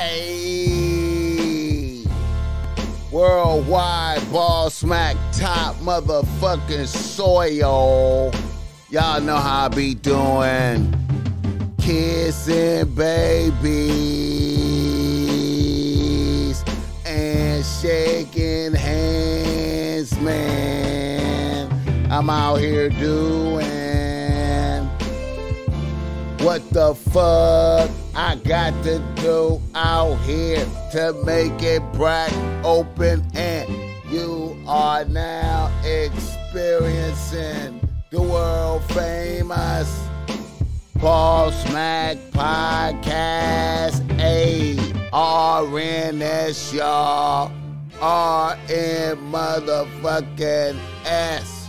Ayy. Worldwide ball smack top motherfucking soil. Y'all know how I be doing. Kissing babies and shaking hands, man. I'm out here doing what the fuck I got to do out here to make it bright, open, and you are now experiencing the world famous Ball Smack Podcast. A R N S y'all. R N motherfucking S.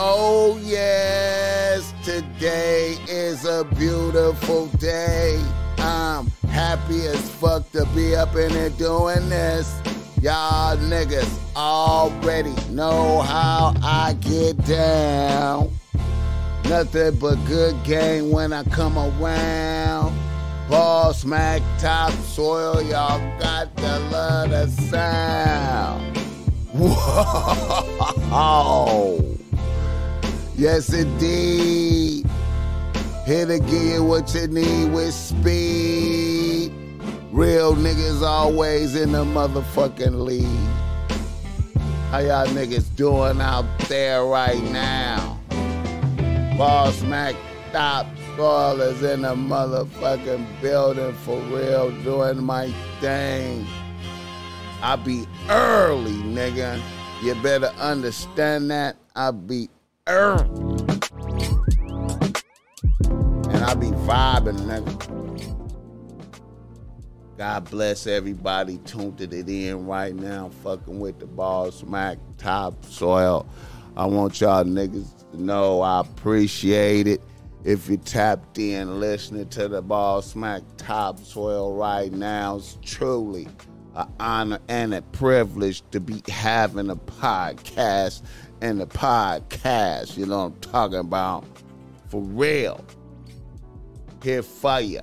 Oh, yes, today is a beautiful day. I'm happy as fuck to be up in here doing this. Y'all niggas already know how I get down. Nothing but good game when I come around. Ball smack top soil, y'all got to love the sound. Whoa. Yes, indeed. Here to give you what you need with speed. Real niggas always in the motherfucking lead. How y'all niggas doing out there right now? Ball smack top spoilers in the motherfucking building for real doing my thing. I be early, nigga. You better understand that. I be early. Vibing, nigga. God bless everybody tuned it in right now, fucking with the ball smack top soil. I want y'all niggas to know I appreciate it. If you tapped in listening to the ball smack top soil right now, it's truly an honor and a privilege to be having a podcast and the podcast. You know what I'm talking about? For real. Here for ya.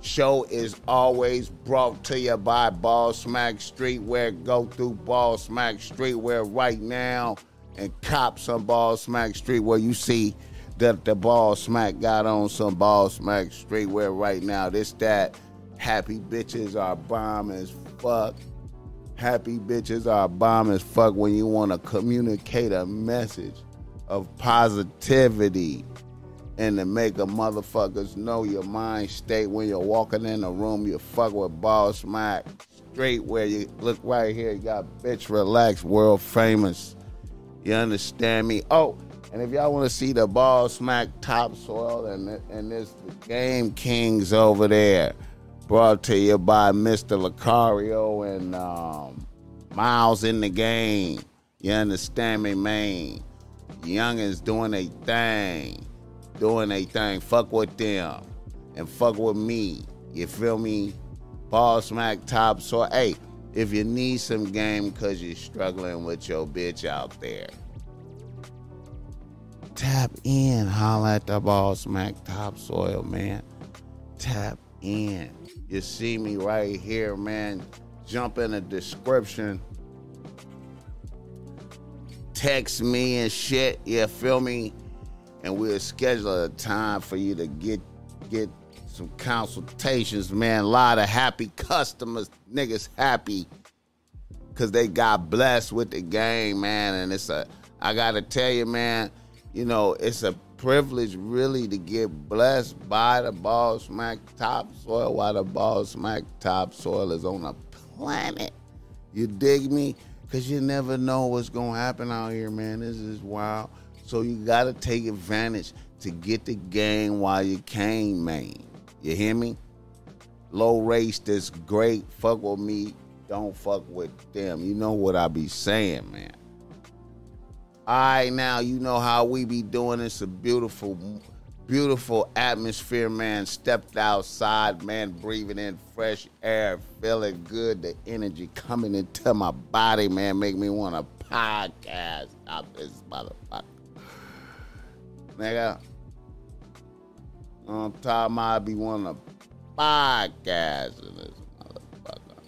Show is always brought to you by Ball Smack Streetwear. Go through Ball Smack Streetwear right now and cop some Ball Smack Streetwear. You see that the Ball Smack got on some Ball Smack Streetwear right now. This, that. Happy bitches are bomb as fuck. Happy bitches are bomb as fuck when you want to communicate a message of positivity and to make a motherfuckers know your mind state when you're walking in a room. You fuck with ball smack straight where you look right here. You got bitch relax, world famous. You understand me? Oh, and if y'all want to see the ball smack topsoil and and this game kings over there, brought to you by Mr. Lucario and um, Miles in the game. You understand me, man? Youngins doing a thing doing a thing. Fuck with them and fuck with me. You feel me? Ball smack top. So hey, if you need some game because you're struggling with your bitch out there, tap in. Holla at the ball smack topsoil, man. Tap in. You see me right here, man. Jump in the description. Text me and shit. You feel me? And we'll schedule a time for you to get get some consultations, man. A lot of happy customers, niggas happy because they got blessed with the game, man. And it's a, I gotta tell you, man, you know, it's a privilege really to get blessed by the ball smack topsoil while the ball smack topsoil is on a planet. You dig me? Because you never know what's gonna happen out here, man. This is wild. So you gotta take advantage to get the game while you can, man. You hear me? Low race that's great. Fuck with me. Don't fuck with them. You know what I be saying, man. All right, now you know how we be doing. It's a beautiful, beautiful atmosphere, man. Stepped outside, man, breathing in fresh air, feeling good. The energy coming into my body, man, make me want to podcast this motherfucker. Nigga, on top I be wanting to podcast in this motherfucker.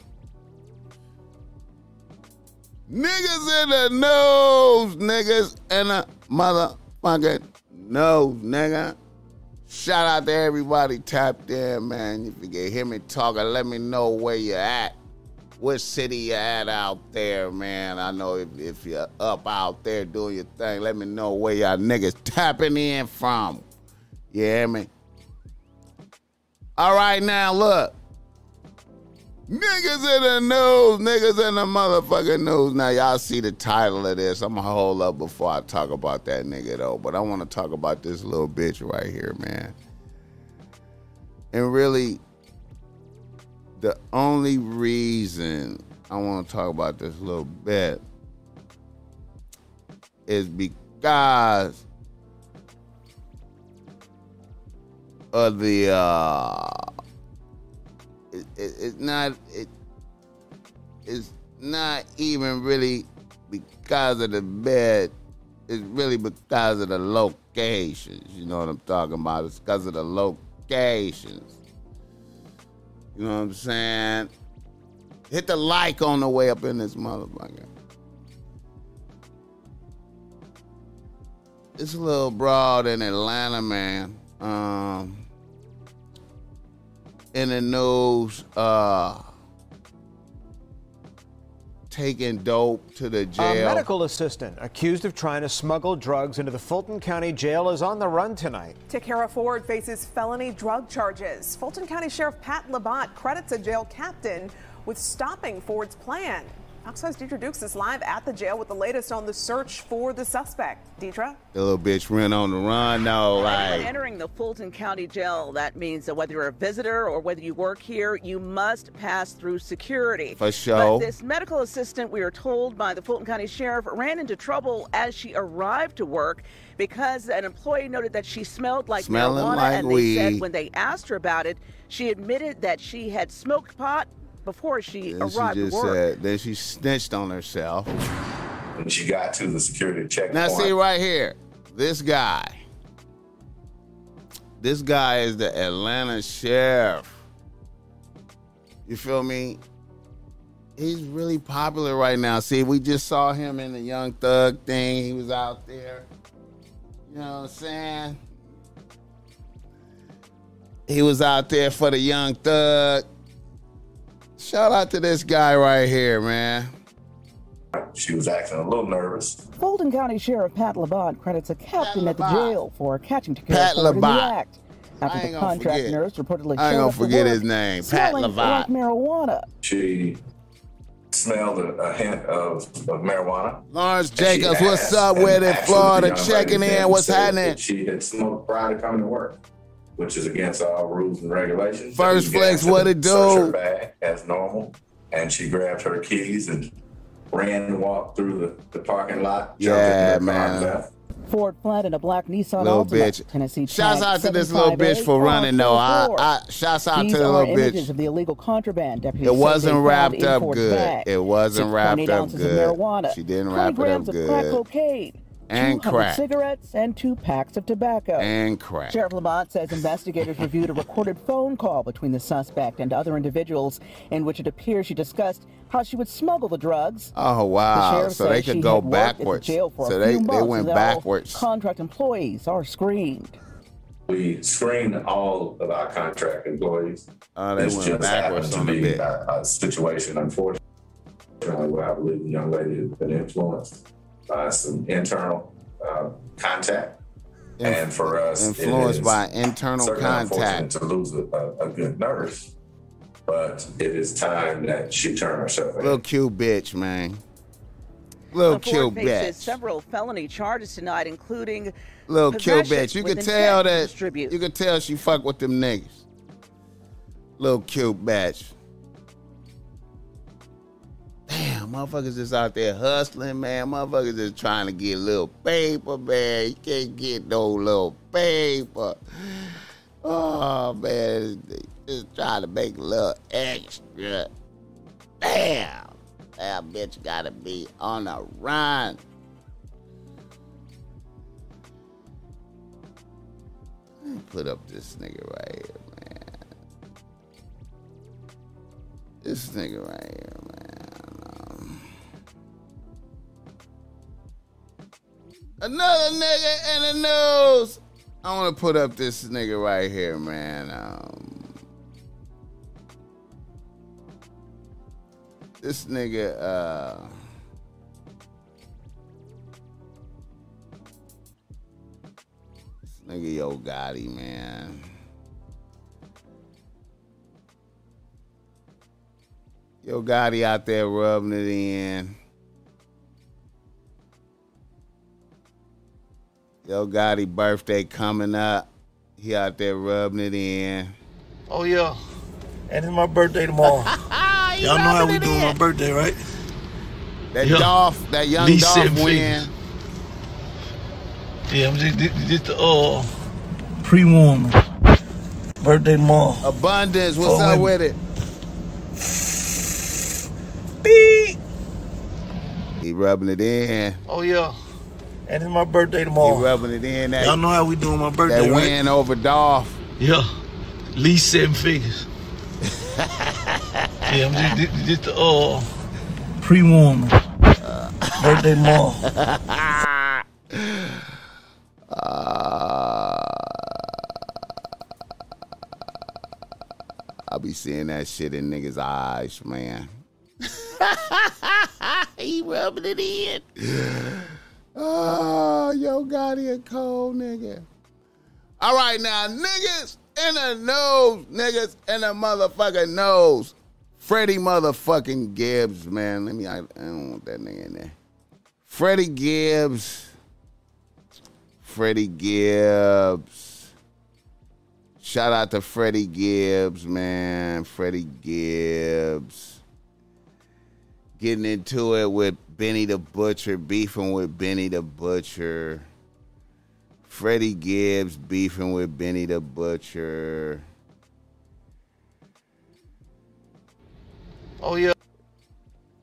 Niggas in the nose, niggas in the motherfucking nose, nigga. Shout out to everybody tapped in, man. If you can hear me talking, let me know where you're at. What city you at out there, man? I know if, if you're up out there doing your thing, let me know where y'all niggas tapping in from. You hear me? All right, now look. Niggas in the news, niggas in the motherfucking news. Now y'all see the title of this. I'm gonna hold up before I talk about that nigga though. But I want to talk about this little bitch right here, man. And really, the only reason I want to talk about this a little bit is because of the uh it, it, it's not it it's not even really because of the bed it's really because of the locations you know what i'm talking about? It's because of the locations you know what i'm saying? Hit the like on the way up in this motherfucker. This little broad in atlanta man. Um in the news uh taking dope to the jail. A jail. medical assistant accused of trying to smuggle drugs into the Fulton County Jail is on the run tonight. Takara Ford faces felony drug charges. Fulton County Sheriff Pat Labat credits a jail captain with stopping Ford's plan. 5's Deidre Dukes is live at the jail with the latest on the search for the suspect. Deidre? the little bitch ran on the run When like entering the Fulton County Jail, that means that whether you're a visitor or whether you work here, you must pass through security. For sure. But this medical assistant, we are told by the Fulton County Sheriff, ran into trouble as she arrived to work because an employee noted that she smelled like Smelling marijuana, like and they weed. said when they asked her about it, she admitted that she had smoked pot before she and she arrived just work. said then she snitched on herself. When she got to the security checkpoint, Now see right here, this guy. This guy is the Atlanta sheriff. You feel me? He's really popular right now. See, we just saw him in the Young Thug thing. He was out there. You know what I'm saying? He was out there for the Young Thug. Shout out to this guy right here, man. she was acting a little nervous. Fulton County Sheriff Pat Labat credits a captain at the jail for catching Takara Pat Ford in the Labat. act. I After ain't the contract forget. nurse reportedly I ain't showed gonna up forget work his name, Pat smelling like marijuana. She smelled a, a hint of, of marijuana. Lawrence Jacobs, what's up with it? Florida the young lady checking in. What's happening? She had smoked prior to coming to work, which is against all rules and regulations. First flex, what it search do? Her bag as normal, and she grabbed her keys and ran and walked through the, the parking lot. Yeah, in the man. and. Ford fled in a black Nissan Little Altima. bitch. Tennessee Shouts out to this little bitch for running though. I, 544. I shouts out These to the are little images bitch. of the illegal contraband. Deputies It wasn't wrapped up good. bag. It wasn't 6.8 wrapped up good. Marijuana, She didn't wrap it up grams of crack good. cocaine, And 200 crack. cigarettes, and two packs of tobacco. And crack. Sheriff Labat says investigators reviewed a recorded phone call between the suspect and other individuals in which it appears she discussed how she would smuggle the drugs. Oh wow! sheriff So they could go had worked at the backwards. jail for So a they few they went and all backwards. Contract employees are screened. We screened all of our contract employees. Oh, they This went just backwards happened to the be. A, a situation, unfortunately, where I believe the young lady has been influenced by some internal uh, contact. and for us, influenced by internal contact. to lose a, a, a good nurse, but it is time that she turn herself in. Little cute bitch, man. Little cute faces bitch. several felony charges tonight, including Little cute bitch. You with could tell that. You could tell she fuck with them niggas. Little cute bitch. Damn, motherfuckers just out there hustling, man. Motherfuckers just trying to get a little paper, man. You can't get no little paper. Oh man, just trying to make a little extra. Damn, that bitch gotta be on a run. Put up this nigga right here, man. this nigga right here, another nigga in the news. I want to put up this nigga right here, man. Um, this nigga, uh, this nigga Yo Gotti, man. Yo Gotti out there rubbing it in. Yo Gotti birthday coming up. He out there rubbing it in. Oh yeah. And it's my birthday tomorrow. Y'all know how we doing my birthday, right? That Yeah. Dolph, that young Least Dolph seven win. Yeah, I'm just, just, just the uh pre-warmer. Birthday tomorrow. Abundance, what's Oh, up with it? Beep. He rubbing it in. Oh yeah. And it's my birthday He tomorrow. rubbing it in. That, Y'all know how we doing my birthday, that right? win over Dolph. Yeah. At least seven figures. yeah, I'm just, just, just the uh pre-warmer. Birthday tomorrow. I'll be seeing that shit in niggas' eyes, man. he rubbing it in. Yo, Gotti a cold nigga. All right, now, niggas in the nose, niggas in the motherfucking nose. Freddie motherfucking Gibbs, man. Let me, I, I don't want that nigga in there. Freddie Gibbs. Freddie Gibbs. Shout out to Freddie Gibbs, man. Freddie Gibbs. Getting into it with Benny the Butcher, beefing with Benny the Butcher. Freddie Gibbs beefing with Benny the Butcher. Oh yeah.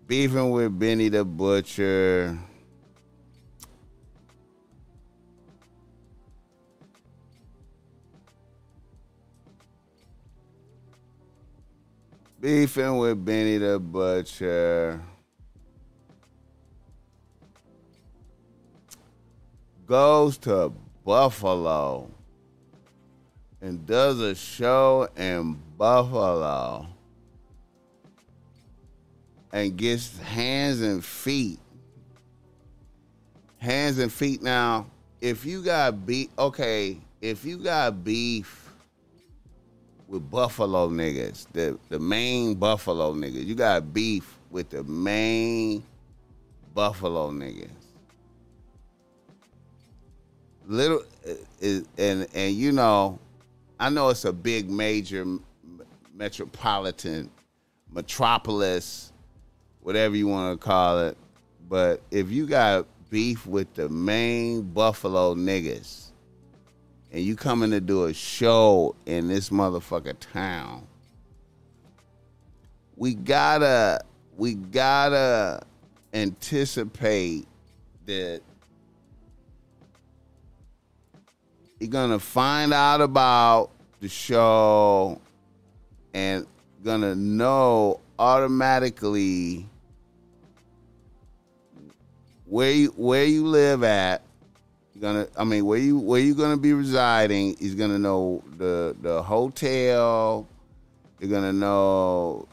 Beefing with Benny the Butcher. Beefing with Benny the Butcher. Goes to Buffalo and does a show in Buffalo and gets hands and feet. Hands and feet. Now, if you got beef, okay, if you got beef with Buffalo niggas, the, the main Buffalo niggas, you got beef with the main Buffalo niggas. Little, uh, and and you know, I know it's a big major metropolitan metropolis whatever you want to call it. But if you got beef with the main Buffalo niggas and you coming to do a show in this motherfucker town, we gotta we gotta anticipate that you're gonna find out about the show and gonna know automatically where you where you live at. You're gonna I mean where you where you gonna be residing, he's gonna know the the hotel, they're gonna know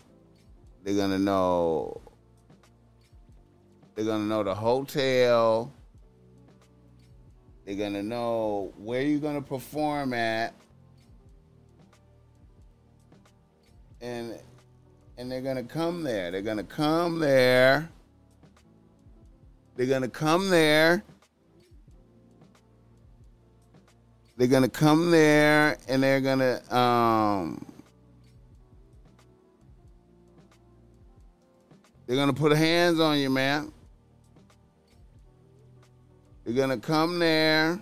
they're gonna know they're gonna know the hotel. They're gonna know where you're gonna perform at. And and they're gonna come there. They're gonna come there. They're gonna come there. They're gonna come there and they're gonna um they're gonna put hands on you, man. They're gonna come there.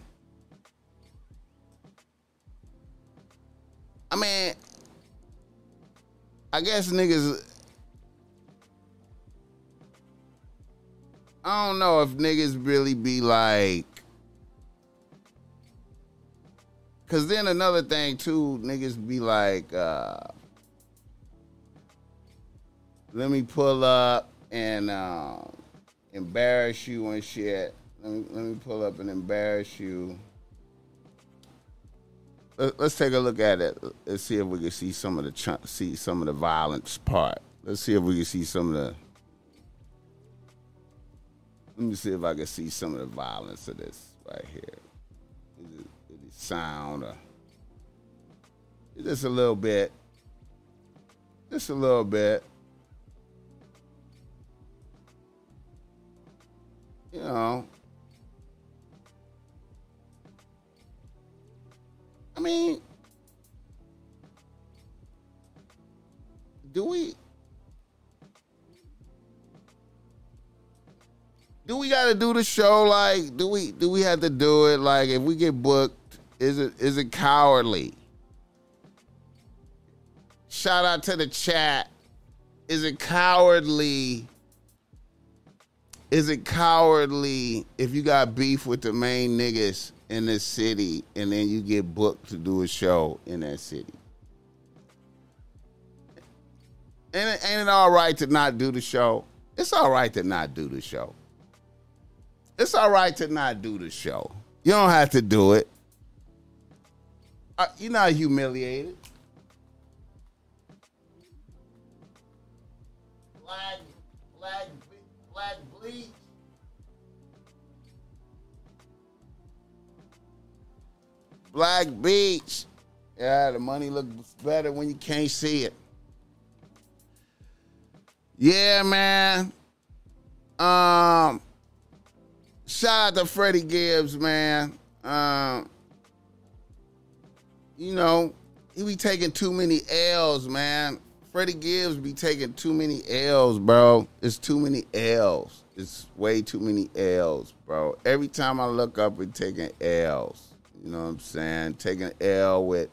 I mean, I guess niggas. I don't know if niggas really be like. Cause then another thing too, niggas be like, uh, let me pull up and uh, embarrass you and shit. Let me pull up and embarrass you. Let, us take a look at it. Let's see if we can see some of the ch- see some of the violence part. Let's see if we can see some of the. Let me see if I can see some of the violence of this right here. Is it, is it sound or just a little bit? Just a little bit. You know. I mean, do we do we got to do the show? Like do we do we have to do it? Like if we get booked is it is it cowardly? Shout out to the chat. Is it cowardly? Is it cowardly if you got beef with the main niggas in this city and then you get booked to do a show in that city ain't it, ain't it all right to not do the show it's all right to not do the show it's all right to not do the show. You don't have to do it. Uh, you're not humiliated. Black, black, black. Black Beach. Yeah, the money looks better when you can't see it. Yeah, man. Um, shout out to Freddie Gibbs, man. Um, you know, he be taking too many L's, man. Freddie Gibbs be taking too many L's, bro. It's too many L's. It's way too many L's, bro. Every time I look up, we're taking L's. You know what I'm saying? Taking L with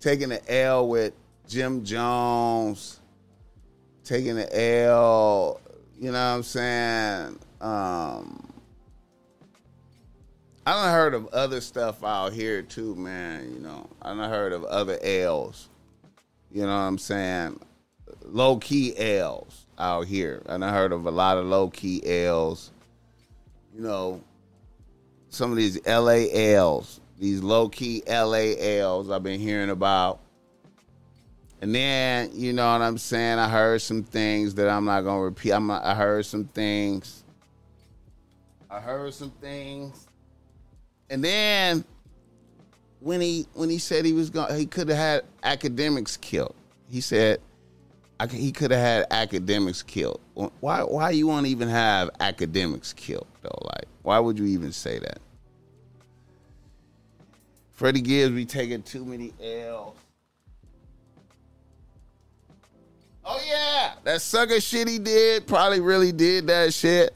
taking an L with Jim Jones. Taking an L, you know what I'm saying? Um, I done heard of other stuff out here too, man. You know, I done heard of other L's. You know what I'm saying? Low key L's out here. And I done heard of a lot of low key L's. You know, some of these LA L's, these low key LA L's I've been hearing about. And then, you know what I'm saying? I heard some things that I'm not gonna repeat. I'm, I heard some things I heard some things, and then when he when he said he was going, he could have had Akademiks killed. He said I, he could have had Akademiks killed. Why why you want to even have Akademiks killed though? Like why would you even say that? Freddie Gibbs be taking too many L's. Oh yeah, that sucker shit he did probably really did that shit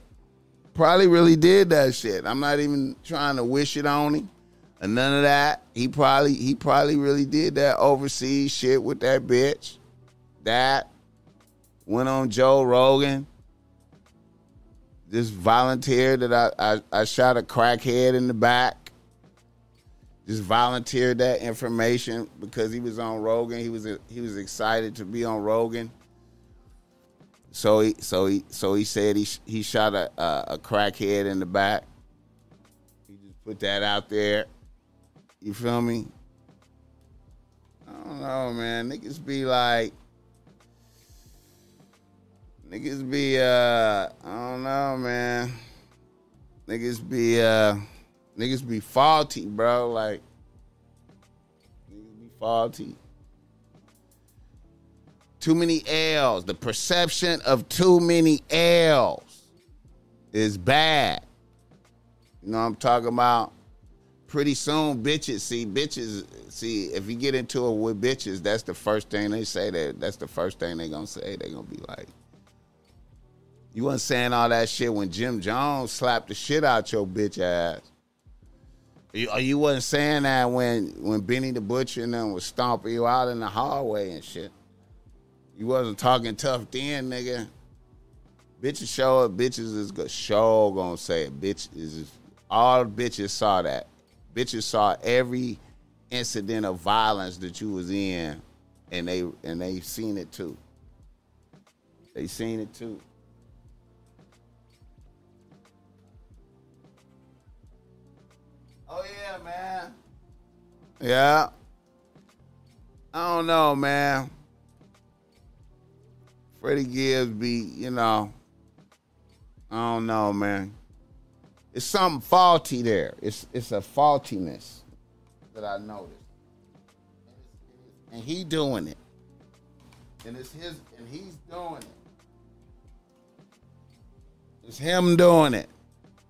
probably really did that shit. I'm not even trying to wish it on him and none of that. He probably he probably really did that overseas shit with that bitch. That went on Joe Rogan. Just volunteered that I, I, I shot a crackhead in the back. Just volunteered that information because he was on Rogan. He was he was excited to be on Rogan. So he so he so he said he he shot a, a, a crackhead in the back. He just put that out there. You feel me? I don't know, man. Niggas be like niggas be uh I don't know, man. Niggas be uh niggas be faulty, bro. Like niggas be faulty. Too many L's. The perception of too many L's is bad. You know what I'm talking about? Pretty soon, bitches see bitches see if you get into it with bitches, that's the first thing they say. That that's the first thing they gonna say. They gonna be like, "You wasn't saying all that shit when Jim Jones slapped the shit out your bitch ass." You, uh, you wasn't saying that when when Benny the Butcher and them was stomping you out in the hallway and shit. You wasn't talking tough then, nigga. Bitches show up. Bitches is good. Show gonna say it. Bitch is all bitches saw that. Bitches saw every incident of violence that you was in, and they and they seen it too. They seen it too. Oh yeah, man. Yeah. I don't know, man. Freddie Gibbs be, you know. I don't know, man. It's something faulty there. It's it's a faultiness that I noticed. And he doing it. And it's his and he's doing it. It's him doing it.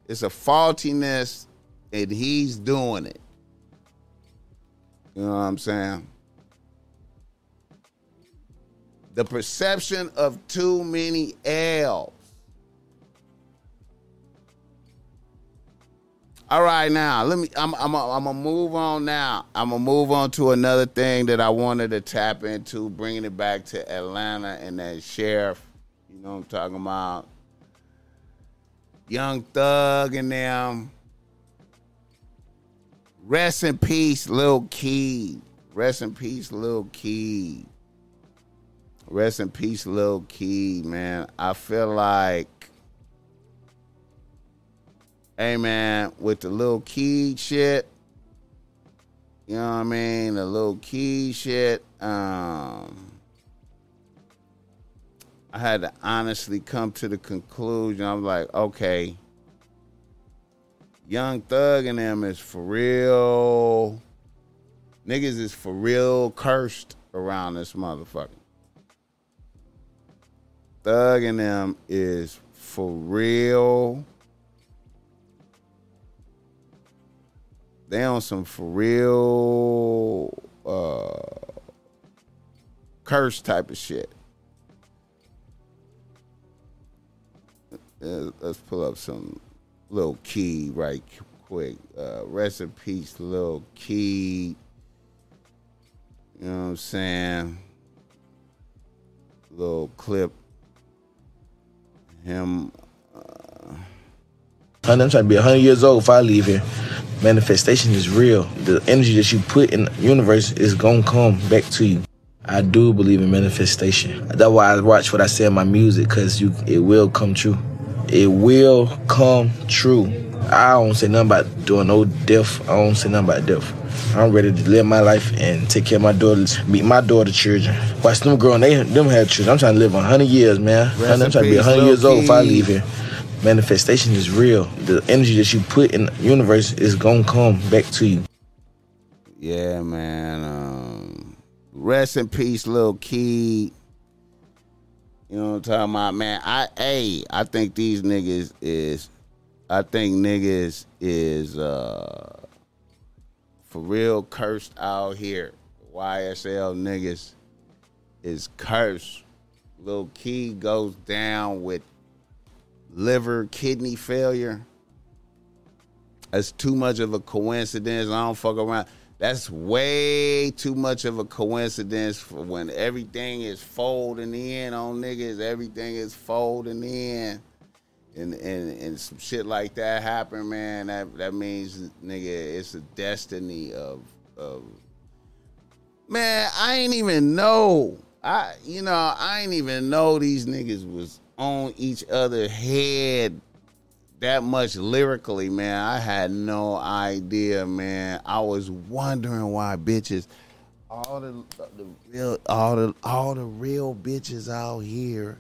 It's a faultiness and he's doing it. You know what I'm saying? The perception of too many L's. All right, now let me. I'm. I'm. I'm gonna move on now. I'm gonna move on to another thing that I wanted to tap into, bringing it back to Atlanta and that sheriff. You know what I'm talking about? Young Thug and them. Rest in peace, Lil Keed. Rest in peace, Lil Keed. Rest in peace, Lil Keed, man. I feel like hey man, with the little Keed shit, you know what I mean? The little Keed shit, um, I had to honestly come to the conclusion. I'm like, okay, Young Thug and them is for real. Niggas is for real cursed around this motherfucker. Thug and them is for real they on some for real uh, curse type of shit. Let's pull up some little Keed right quick. Uh, rest in peace, little Keed. You know what I'm saying? Little clip. Him. Uh, I'm trying to be 100 years old if I leave here manifestation is real. The energy that you put in the universe is gonna come back to you. I do believe in manifestation. That's why I watch what I say in my music, cause you it will come true. It will come true. I don't say nothing about doing no death. I don't say nothing about death. I'm ready to live my life and take care of my daughters, meet my daughter children. Watch them grow and they them have children. I'm trying to live 100 years, man. I'm trying to be 100 years old if I leave here manifestation is real. The energy that you put in the universe is gonna come back to you. Yeah, man. Um, rest in peace, little Keed. You know what I'm talking about, man. I hey, I think these niggas is I think niggas is uh for real cursed out here. YSL niggas is cursed. Little Keed goes down with liver, kidney failure. That's too much of a coincidence. I don't fuck around. That's way too much of a coincidence for when everything is folding in on niggas. Everything is folding in. And, and and some shit like that happen, man. That that means nigga, it's a destiny of of man. I ain't even know. I you know I ain't even know these niggas was on each other head that much lyrically, man. I had no idea, man. I was wondering why bitches, all the, the real, all the all the real bitches out here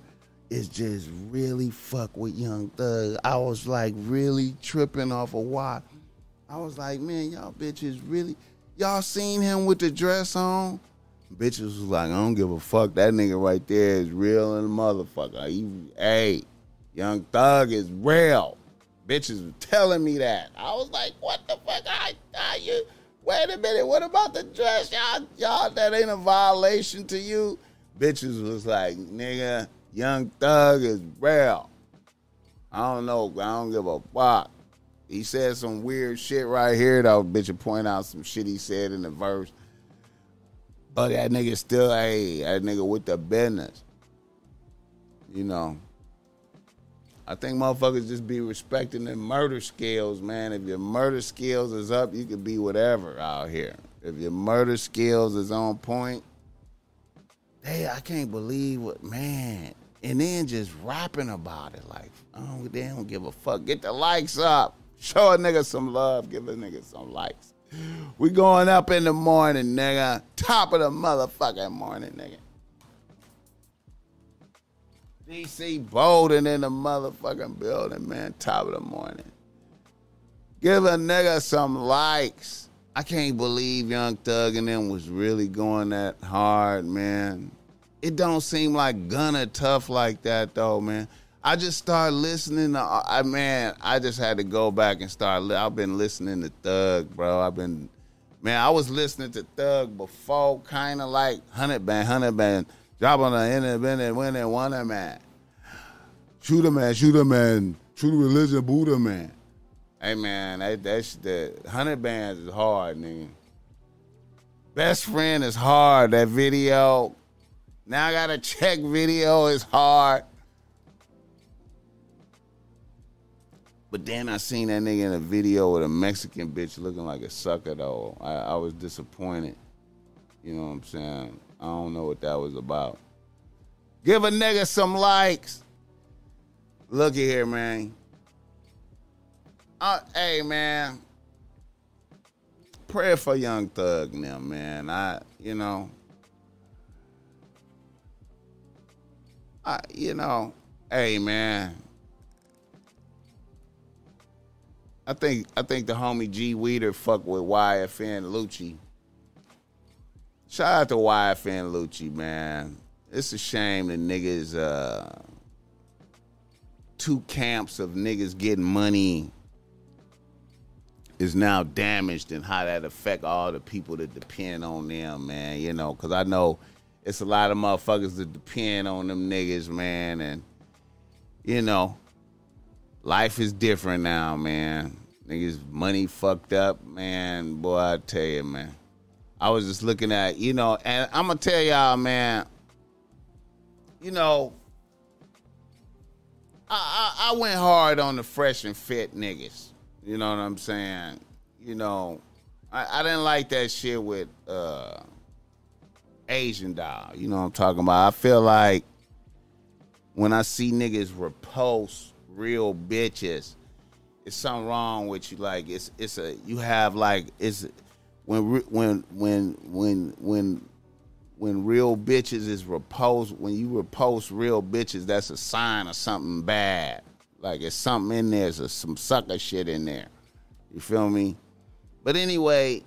is just really fuck with Young Thug. I was like really tripping off of why. I was like, man, y'all bitches really, y'all seen him with the dress on? Bitches was like, I don't give a fuck. That nigga right there is real and motherfucker. He, hey, Young Thug is real. Bitches were telling me that. I was like, what the fuck? I, I you wait a minute, what about the dress? Y'all, y'all, that ain't a violation to you. Bitches was like, nigga, Young Thug is real. I don't know. I don't give a fuck. He said some weird shit right here, though. Bitch, will point out some shit he said in the verse. But that nigga still, hey, that nigga with the business. You know. I think motherfuckers just be respecting their murder skills, man. If your murder skills is up, you can be whatever out here. If your murder skills is on point, hey, I can't believe what man. and then just rapping about it like, oh, they don't give a fuck. Get the likes up. Show a nigga some love. Give a nigga some likes. We going up in the morning, nigga. Top of the motherfucking morning, nigga. DC Bolden in the motherfucking building, man. Top of the morning. Give a nigga some likes. I can't believe Young Thug and them was really going that hard, man. It don't seem like Gunna tough like that though, man. I just started listening to I man, I just had to go back and start I've been listening to Thug, bro. I've been man, I was listening to Thug before kind of like 100 band, 100 band, drop on the end of independent winning one of man. Shoot a man, shoot a man, a religion, Buddha man. Hey man, that that's the hundred bands is hard, nigga. Best friend is hard. That video. Now I gotta check video is hard. But then I seen that nigga in a video with a Mexican bitch looking like a sucker though. I, I was disappointed. You know what I'm saying? I don't know what that was about. Give a nigga some likes. Looky here, man. Uh, hey man, prayer for Young Thug now, man. I, you know, I, you know, hey man. I think I think the homie G Weeder fuck with YFN Lucci. Shout out to YFN Lucci, man. It's a shame that niggas uh two camps of niggas getting money is now damaged and how that affect all the people that depend on them, man. You know, because I know it's a lot of motherfuckers that depend on them niggas, man. And, you know, life is different now, man. Niggas money fucked up, man. Boy, I tell you, man. I was just looking at, you know, and I'm gonna tell y'all, man. You know, I, I, went hard on the fresh and fit niggas. You know what I'm saying? You know, I, I didn't like that shit with uh, Asian doll. You know what I'm talking about? I feel like when I see niggas repulse real bitches, it's something wrong with you. Like it's it's a you have like it's when when when when when when real bitches is repulsed when you repulse real bitches, that's a sign of something bad. Like it's something in there, there's some sucker shit in there. You feel me? But anyway,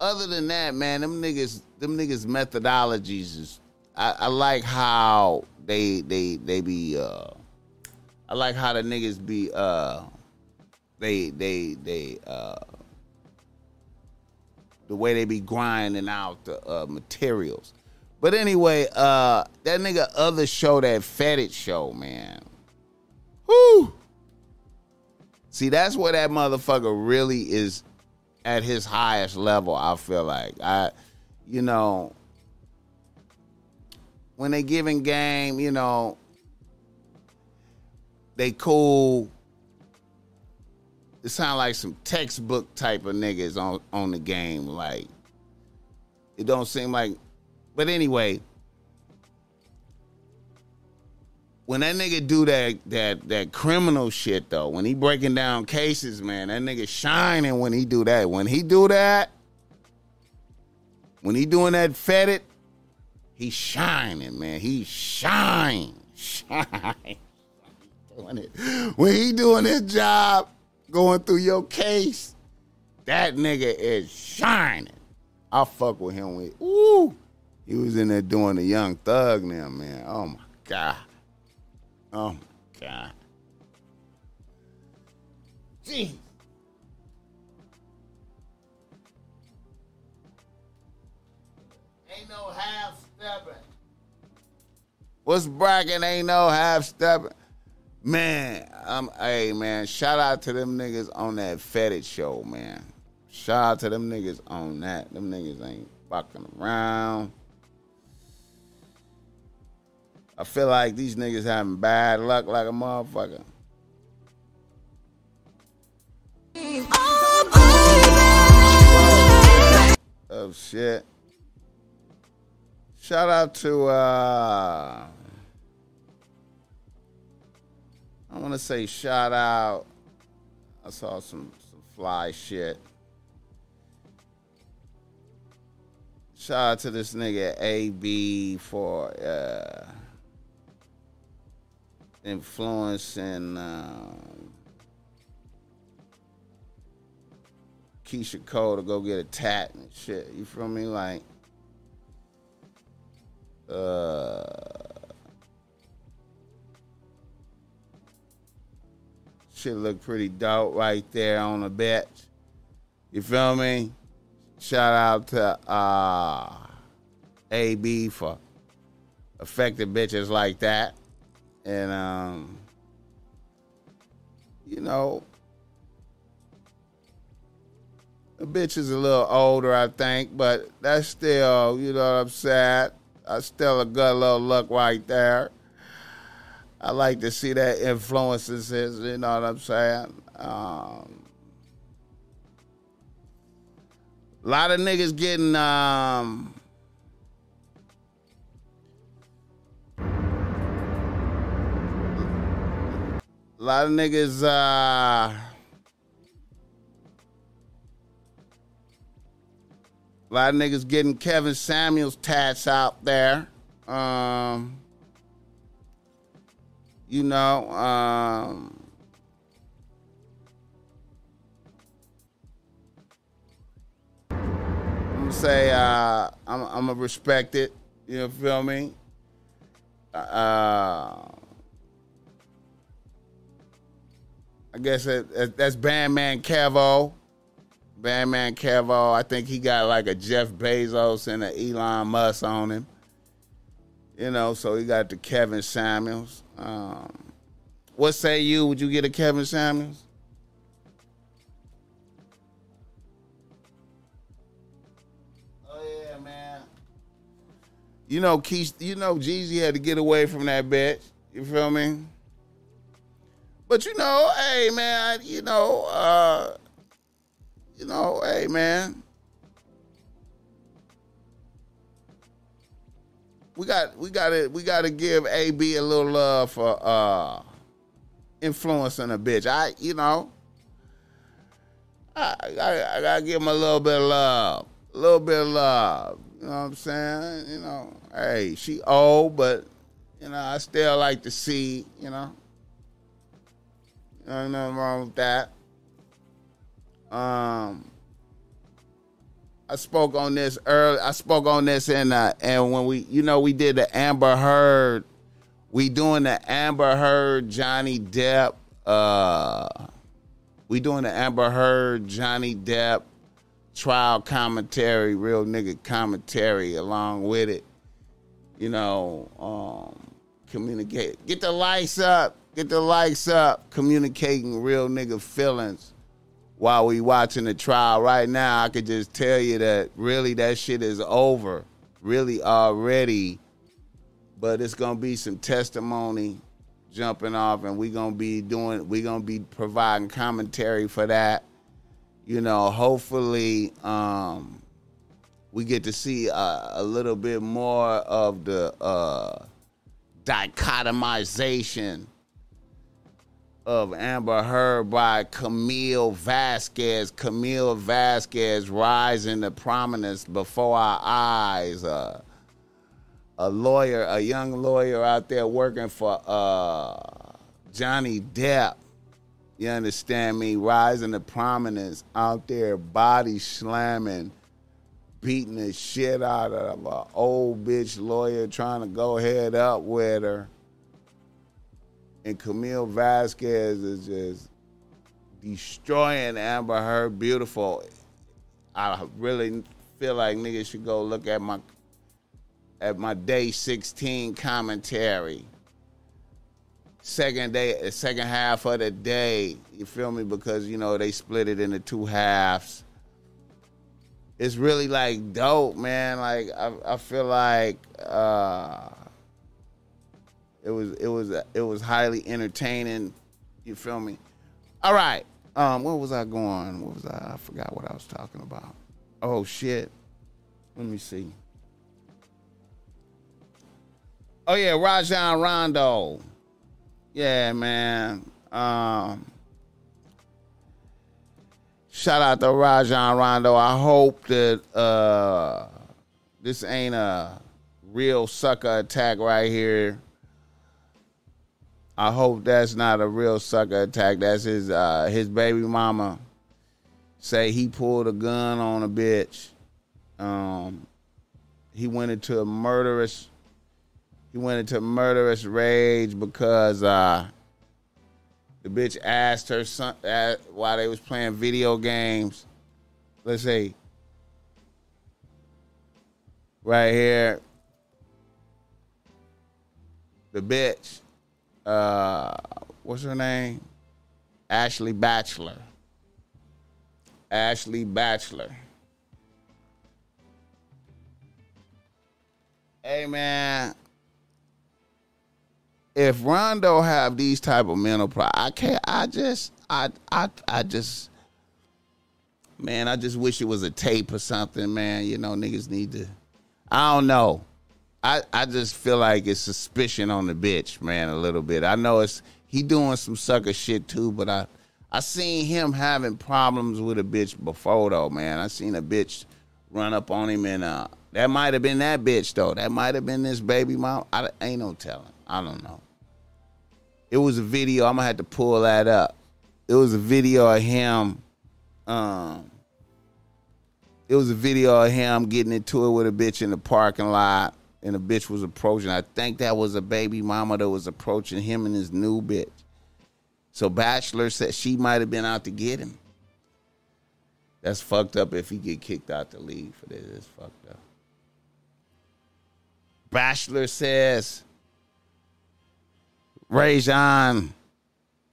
other than that, man, them niggas, them niggas methodologies is I, I like how they they they be uh I like how the niggas be uh they they they uh the way they be grinding out the uh, materials. But anyway, uh that nigga other show that fetish show, man. Whoo! See, that's where that motherfucker really is at his highest level, I feel like. I you know, when they giving game, you know, they cool. It sound like some textbook type of niggas on on the game. Like it don't seem like. But anyway, when that nigga do that that that criminal shit though, when he breaking down cases, man, that nigga shining when he do that. When he do that, when he doing that fetid, he shining, man. He shine, shine. when he doing his job, going through your case, that nigga is shining. I fuck with him with ooh. He was in there doing the young thug now, man. Oh my god. Oh my god. Jeez. Ain't no half stepping. What's bragging? Ain't no half stepping. Man, I'm hey man, shout out to them niggas on that fetish show, man. Shout out to them niggas on that. Them niggas ain't fucking around. I feel like these niggas having bad luck like a motherfucker. Oh shit. Shout out to uh I want to say shout out. I saw some some fly shit. Shout out to this nigga AB for uh, influencing um, Keyshia Cole to go get a tat and shit. You feel me? Like, uh, shit look pretty dope right there on the bench. You feel me? Shout out to uh, AB for affecting bitches like that. And, um, you know, the bitch is a little older, I think, but that's still, you know what I'm saying? I still a good little look right there. I like to see that influences, is, you know what I'm saying? Um, a lot of niggas getting um, a lot of niggas uh A lot of niggas getting Kevin Samuels tats out there. Um, you know, um, I'm gonna say uh, I'm, gonna respect it. You know, feel me? Uh, I guess it, that's Bandman Kevo. Bandman Kevo, I think he got like a Jeff Bezos and an Elon Musk on him. You know, so he got the Kevin Samuels. Um, what say you? Would you get a Kevin Samuels? Oh yeah, man. You know, Keith, you know, Jeezy had to get away from that bitch. You feel me? But you know, hey man, you know, uh, you know, hey man. We got we gotta we gotta give AB a little love for uh influencing a bitch. I you know I, I, I gotta give him a little bit of love. A little bit of love. You know what I'm saying? You know, hey, she old, but you know, I still like to see, you know. There's nothing wrong with that. Um, I spoke on this early. I spoke on this in uh, and when we, you know, we did the Amber Heard. We doing the Amber Heard Johnny Depp. Uh, we doing the Amber Heard Johnny Depp trial commentary, real nigga commentary along with it. You know, um, communicate. Get the lights up. Get the lights up. Communicating real nigga feelings while we watching the trial. Right now, I could just tell you that really that shit is over. Really already. But it's gonna be some testimony jumping off, and we gonna be doing. We gonna be providing commentary for that. You know, hopefully, um, we get to see a, a little bit more of the uh, dichotomization of Amber Heard by Camille Vasquez. Camille Vasquez rising to prominence before our eyes. Uh, a lawyer, a young lawyer out there working for uh, Johnny Depp. You understand me? Rising to prominence out there, body slamming, beating the shit out of an old bitch lawyer trying to go head up with her and Camille Vasquez is just destroying Amber Heard. Beautiful. I really feel like niggas should go look at my at my day 16 commentary. Second day, second half of the day, you feel me? Because you know they split it into two halves. It's really like dope, man. Like I, I feel like. uh it was it was it was highly entertaining. You feel me? All right. Um, where was I going? What was I? I forgot what I was talking about. Oh shit. Let me see. Oh yeah, Rajon Rondo. Yeah, man. Um, shout out to Rajon Rondo. I hope that uh, this ain't a real sucker attack right here. I hope that's not a real sucker attack. That's his uh, his baby mama say he pulled a gun on a bitch. Um, he went into a murderous he went into murderous rage because uh, the bitch asked her son uh, while they was playing video games. Let's see. Right here. The bitch. Uh, what's her name? Ashley Bachelor. Ashley Bachelor. Hey man, if Rondo have these type of mental problems, I can't. I just, I, I, I just, man, I just wish it was a tape or something, man. You know, niggas need to. I don't know. I, I just feel like it's suspicion on the bitch, man, a little bit. I know it's he doing some sucker shit too, but I, I seen him having problems with a bitch before though, man. I seen a bitch run up on him and uh, that might have been that bitch though. That might have been this baby mom. I ain't no telling. I don't know. It was a video. I'm gonna have to pull that up. It was a video of him. Um, it was a video of him getting into it with a bitch in the parking lot, and the bitch was approaching. I think that was a baby mama that was approaching him and his new bitch. So Bachelor said she might have been out to get him. That's fucked up if he get kicked out the league for this. It's fucked up. Bachelor says Rajon,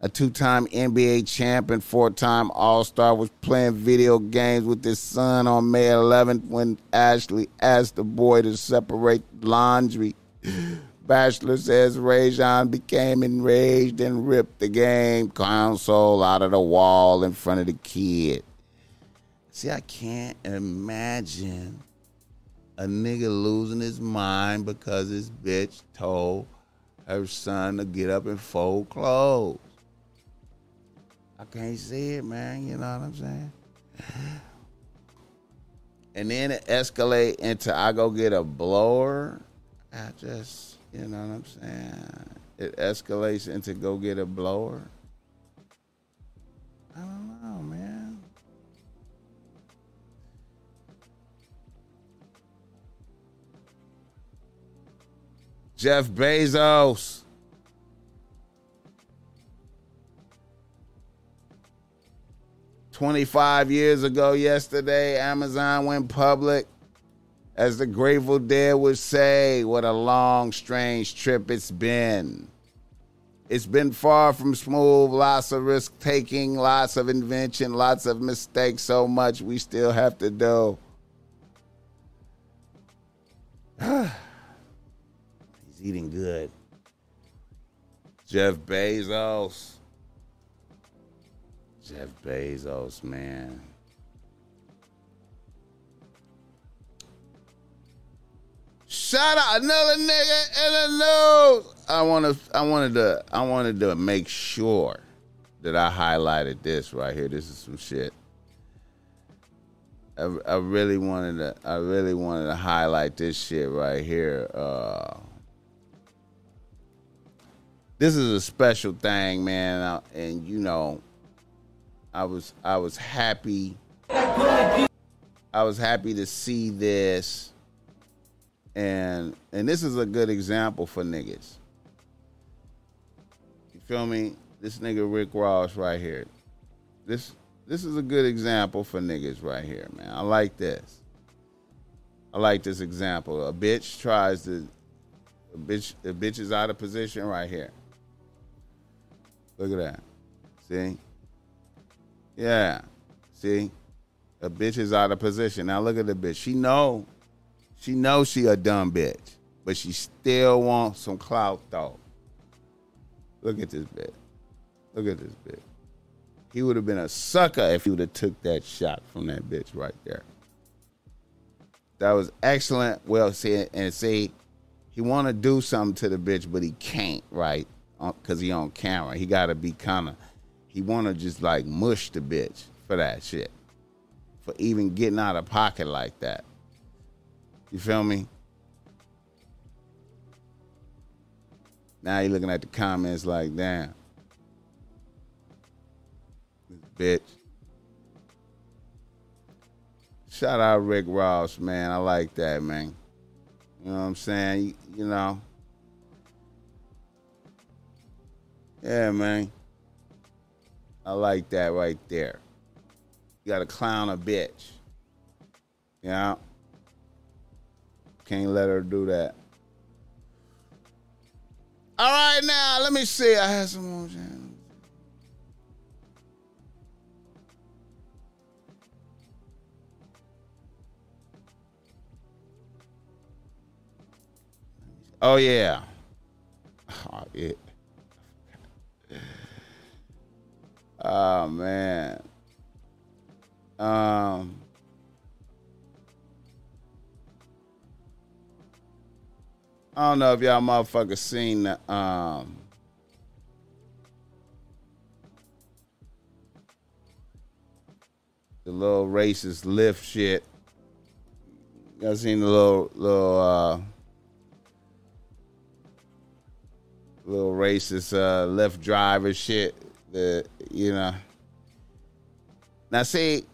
a two-time NBA champion, four-time All-Star, was playing video games with his son on May 11th when Ashley asked the boy to separate laundry. Bachelor says Rajon became enraged and ripped the game console out of the wall in front of the kid. See, I can't imagine a nigga losing his mind because his bitch told her son to get up and fold clothes. I can't see it, man. You know what I'm saying? And then it escalate into I go get a blower. I just, you know what I'm saying? It escalates into go get a blower. I don't know, man. Jeff Bezos. Twenty-five years ago yesterday, Amazon went public. As the Grateful Dead would say, what a long, strange trip it's been. It's been far from smooth, lots of risk taking, lots of invention, lots of mistakes, so much we still have to do. He's eating good. Jeff Bezos. Jeff Bezos, man. Shout out another nigga in the news. I want to. I wanted to. I wanted to make sure that I highlighted this right here. This is some shit. I, I really wanted to. I really wanted to highlight this shit right here. Uh, this is a special thing, man, and you know, I was I was happy. I was happy to see this, and and this is a good example for niggas. You feel me? This nigga Rick Ross right here. This this is a good example for niggas right here, man. I like this. I like this example. A bitch tries to, a bitch, a bitch is out of position right here. Look at that. See? Yeah. See? A bitch is out of position. Now look at the bitch. She know, she know she a dumb bitch, but she still wants some clout though. Look at this bitch. Look at this bitch. He would have been a sucker if he would have took that shot from that bitch right there. That was excellent. Well said. And see, he want to do something to the bitch, but he can't. Right? Uh, because he on camera. He got to be kind of, he want to just like mush the bitch for that shit. For even getting out of pocket like that. You feel me? Now you looking at the comments like, damn. This bitch. Shout out Rick Ross, man. I like that, man. You know what I'm saying? You, you know. Yeah, man. I like that right there. You gotta clown a bitch. Yeah. Can't let her do that. All right, now let me see. I had some more. Oh yeah. Oh. Oh man. Um. I don't know if y'all motherfuckers seen the um. The little racist Lyft shit. Y'all seen the little little uh little racist uh, Lyft driver shit. The you know. Now see,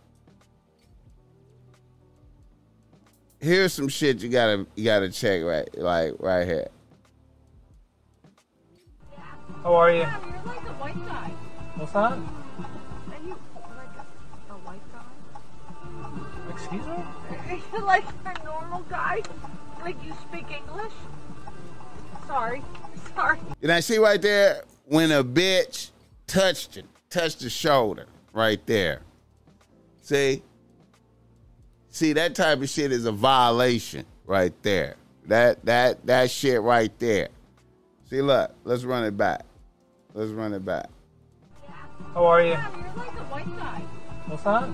here's some shit you gotta you gotta check right like right here. How are you? You're like a white guy. What's that? Are you like a, a white guy? Excuse me? Are you like a normal guy? Like you speak English? Sorry. Sorry. And I see right there when a bitch touched it, touched the shoulder right there. See? See that type of shit is a violation right there. That that that shit right there. See, look, let's run it back. Let's run it back. How are you? Yeah, you're like a white guy. What's that? Are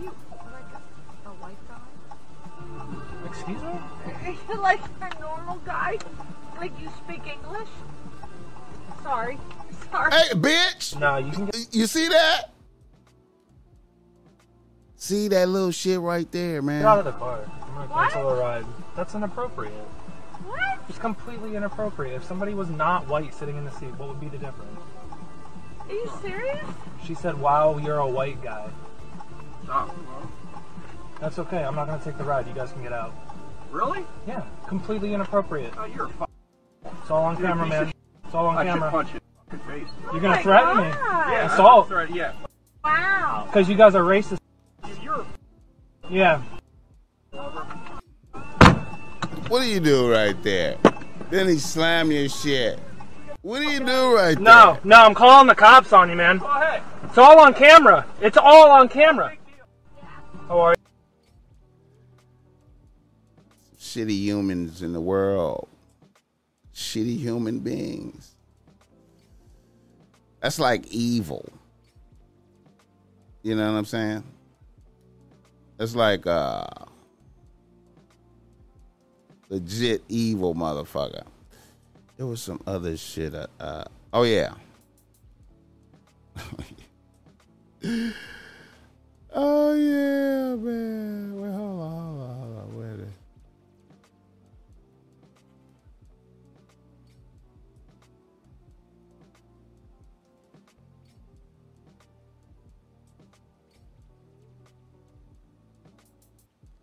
you like a, a white guy? Excuse me? Are you like a normal guy? Like you speak English? Sorry. Sorry. Hey, bitch! Nah, you can get. You see that? See that little shit right there, man. Get out of the car. I'm gonna What? cancel a ride. That's inappropriate. What? It's completely inappropriate. If somebody was not white sitting in the seat, what would be the difference? Are you serious? She said, "Wow, you're a white guy." Stop. That's okay. I'm not gonna take the ride. You guys can get out. Really? Yeah, completely inappropriate. Oh, you're a. It's all on You're camera, man. of It's all on I should camera. punch you in the face. You're gonna oh my threaten me? Yeah, Assault. that's right. Yeah. Wow. Because you guys are racist. You're. Yeah. What do you do right there? Then he slam your shit. What do you do right there? No, no, I'm calling the cops on you, man. Oh, hey. It's all on camera. It's all on camera. How are you? there? Shitty humans in the world. Shitty human beings. That's like evil. You know what I'm saying? It's like uh legit evil motherfucker. There was some other shit. Uh, uh oh yeah. oh yeah, man. Wait, hold on, hold on, hold on. Where the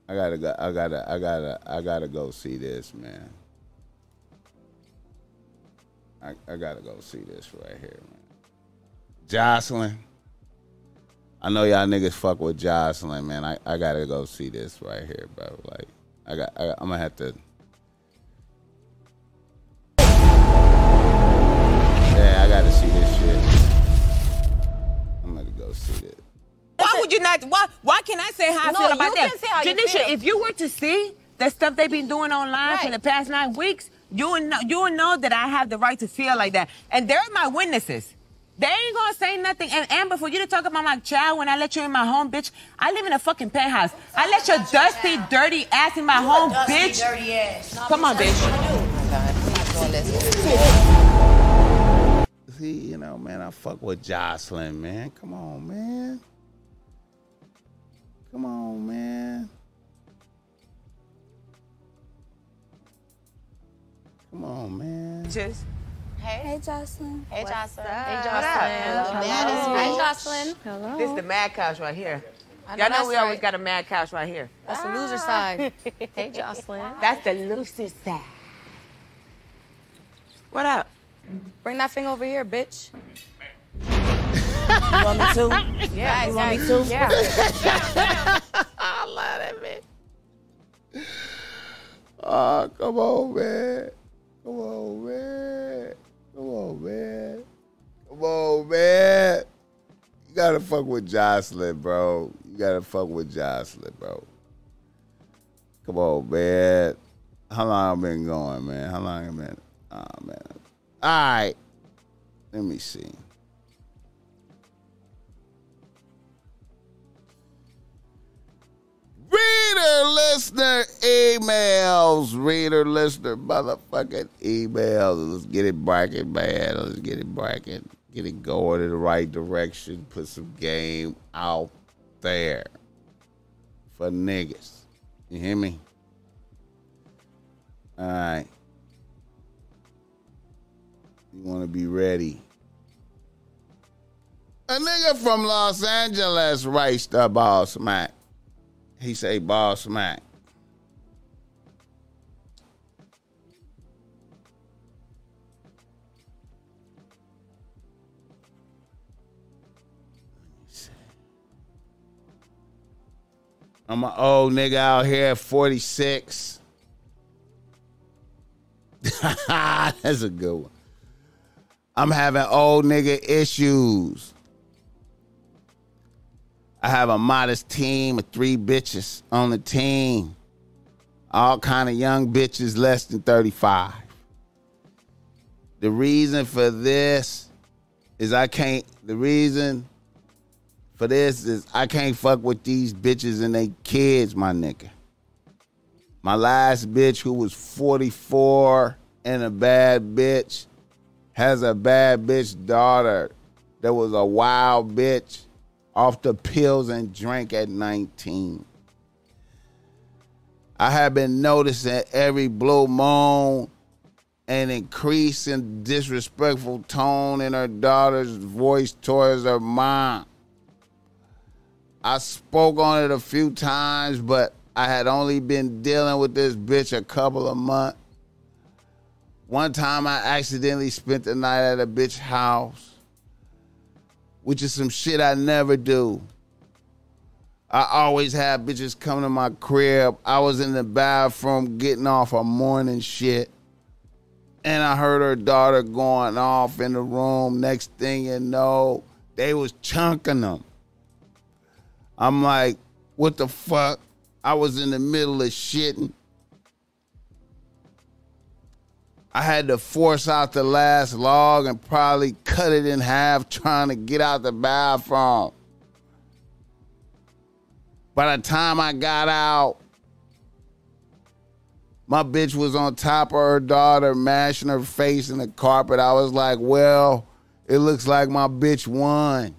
I gotta go. I gotta. I gotta. I gotta go see this, man. I, I gotta go see this right here, man. Jocelyn. I know y'all niggas fuck with Jocelyn, man. I, I gotta go see this right here, bro. Like, I got. I, I'm gonna have to. Yeah, I gotta see this would you not? Why? Why can I say how I No, feel about you that? can say how you Janisha, if you were to see the stuff they've been doing online for the past nine weeks, you would know. You would know that I have the right to feel like that, and they're my witnesses. They ain't gonna say nothing. And Amber, for you to talk about my child when I let you in my home, bitch, I live in a fucking penthouse. I let your dusty, dirty ass in my home, bitch. Come on, bitch. I'm not doing this. know, man, I fuck with Jocelyn, man. Come on, man. Come on, man. Come on, man. Just. Hey. Hey, Jocelyn. Hey, What's Jocelyn. up? Hey, Jocelyn. up? Hello. Hey, Jocelyn. Hello. This is the mad couch right here. Y'all know that's we always got a mad couch right here. That's the loser side. hey, Jocelyn. That's the loser side. What up? Bring that thing over here, bitch. You want me to? Yeah, you want me to? Yeah. I love that man. Oh, come on, man. Come on, man. Come on, man. Come on, man. You gotta fuck with Jocelyn, bro. You gotta fuck with Jocelyn, bro. Come on, man. How long I been going, man? How long I been? Oh man. All right. Let me see. Reader, listener, emails. Reader, listener, motherfucking emails. Let's get it bracket, man. Let's get it bracket. Get it going in the right direction. Put some game out there for niggas. You hear me? All right. You want to be ready. A nigga from Los Angeles writes the Boss Mac. He say Boss Mac. I'm an old nigga out here at 46. That's a good one. I'm having old nigga issues. I have a modest team of three bitches on the team. All kind of young bitches less than 35. The reason for this is I can't the reason for this is I can't fuck with these bitches and they kids, my nigga. My last bitch who was 44 and a bad bitch has a bad bitch daughter that was a wild bitch off the pills and drank at 19. I have been noticing every blue moon an increase in disrespectful tone in her daughter's voice towards her mom. I spoke on it a few times, but I had only been dealing with this bitch a couple of months. One time I accidentally spent the night at a bitch house, which is some shit I never do. I always have bitches come to my crib. I was in the bathroom getting off a morning shit. And I heard her daughter going off in the room. Next thing you know, they was chunking them. I'm like, what the fuck? I was in the middle of shitting. I had to force out the last log and probably cut it in half trying to get out the bathroom. By the time I got out, my bitch was on top of her daughter, mashing her face in the carpet. I was like, well, it looks like my bitch won.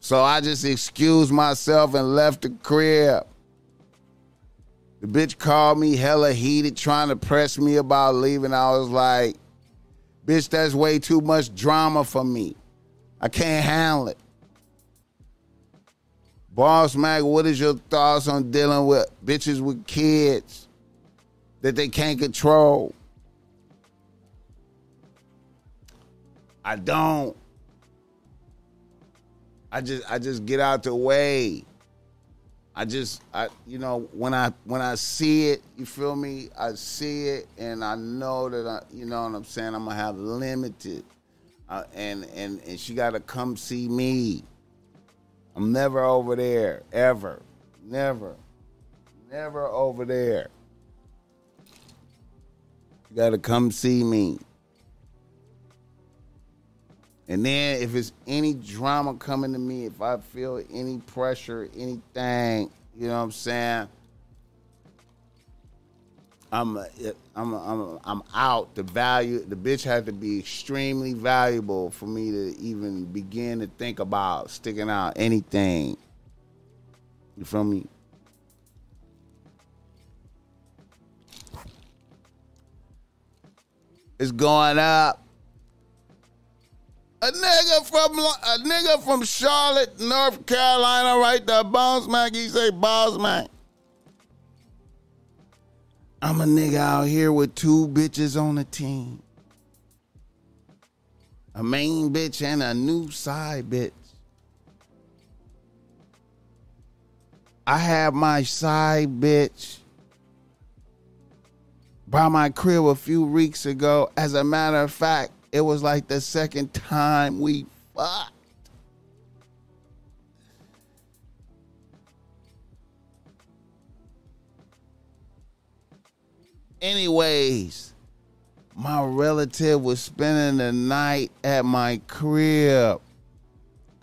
So I just excused myself and left the crib. The bitch called me hella heated, trying to press me about leaving. I was like, bitch, that's way too much drama for me. I can't handle it. Boss Mac, what is your thoughts on dealing with bitches with kids that they can't control? I don't. I just I just get out the way. I just I you know when I when I see it, you feel me? I see it and I know that I you know what I'm saying. I'm gonna have limited, uh, and and and she got to come see me. I'm never over there ever, never, never over there. You got to come see me. And then if it's any drama coming to me, if I feel any pressure, anything, you know what I'm saying? I'm I'm I'm I'm out. The value the bitch had to be extremely valuable for me to even begin to think about sticking out anything. You feel me? It's going up. A nigga from a nigga from Charlotte, North Carolina, right there, Boss Mac. He say, Boss Mac. I'm a nigga out here with two bitches on the team. A main bitch and a new side bitch. I have my side bitch by my crib a few weeks ago. As a matter of fact, it was like the second time we fucked. Anyways, my relative was spending the night at my crib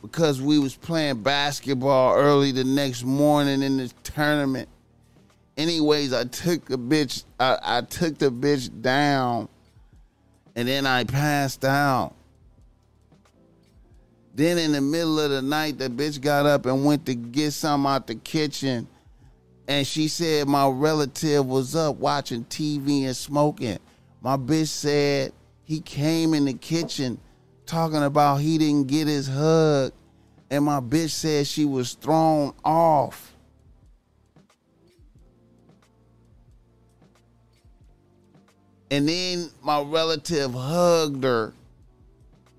because we was playing basketball early the next morning in the tournament. Anyways, I took the bitch I, I took the bitch down and then I passed out. Then in the middle of the night, the bitch got up and went to get something out the kitchen. And she said my relative was up watching TV and smoking. My bitch said he came in the kitchen talking about he didn't get his hug. And my bitch said she was thrown off. And then my relative hugged her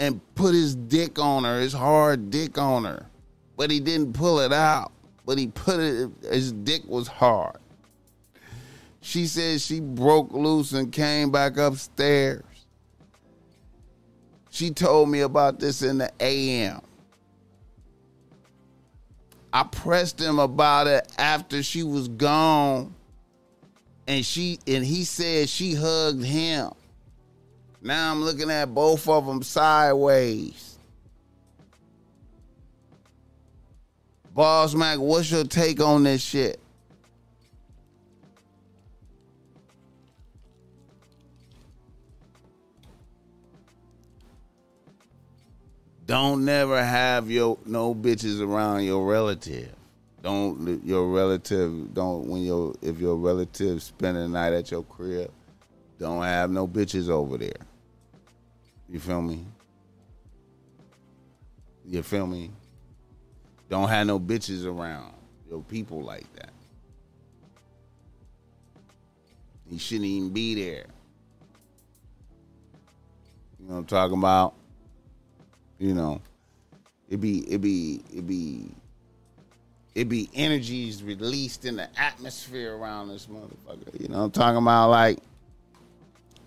and put his dick on her, his hard dick on her. But he didn't pull it out, but he put it, his dick was hard. She said she broke loose and came back upstairs. She told me about this in the AM. I pressed him about it after she was gone and she and he said she hugged him. Now I'm looking at both of them sideways. Boss Mac, what's your take on this shit? Don't never have your no bitches around your relative. Don't your relative don't when your if your relative spend the night at your crib, don't have no bitches over there. You feel me? You feel me? Don't have no bitches around your people like that. You shouldn't even be there. You know what I'm talking about? You know, it be it be it be it be energies released in the atmosphere around this motherfucker. You know I'm talking about? Like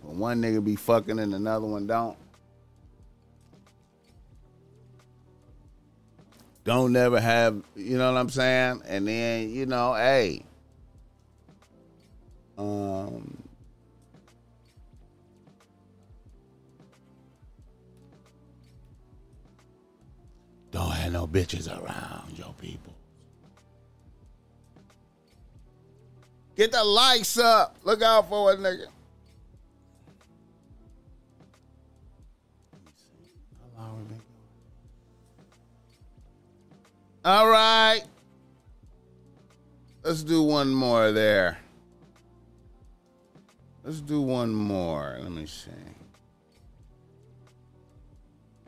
when one nigga be fucking and another one don't. Don't never have, you know what I'm saying? And then, you know, hey. Um Don't have no bitches around your people. Get the likes up. Look out for a nigga. All right. Let's do one more there. Let's do one more. Let me see.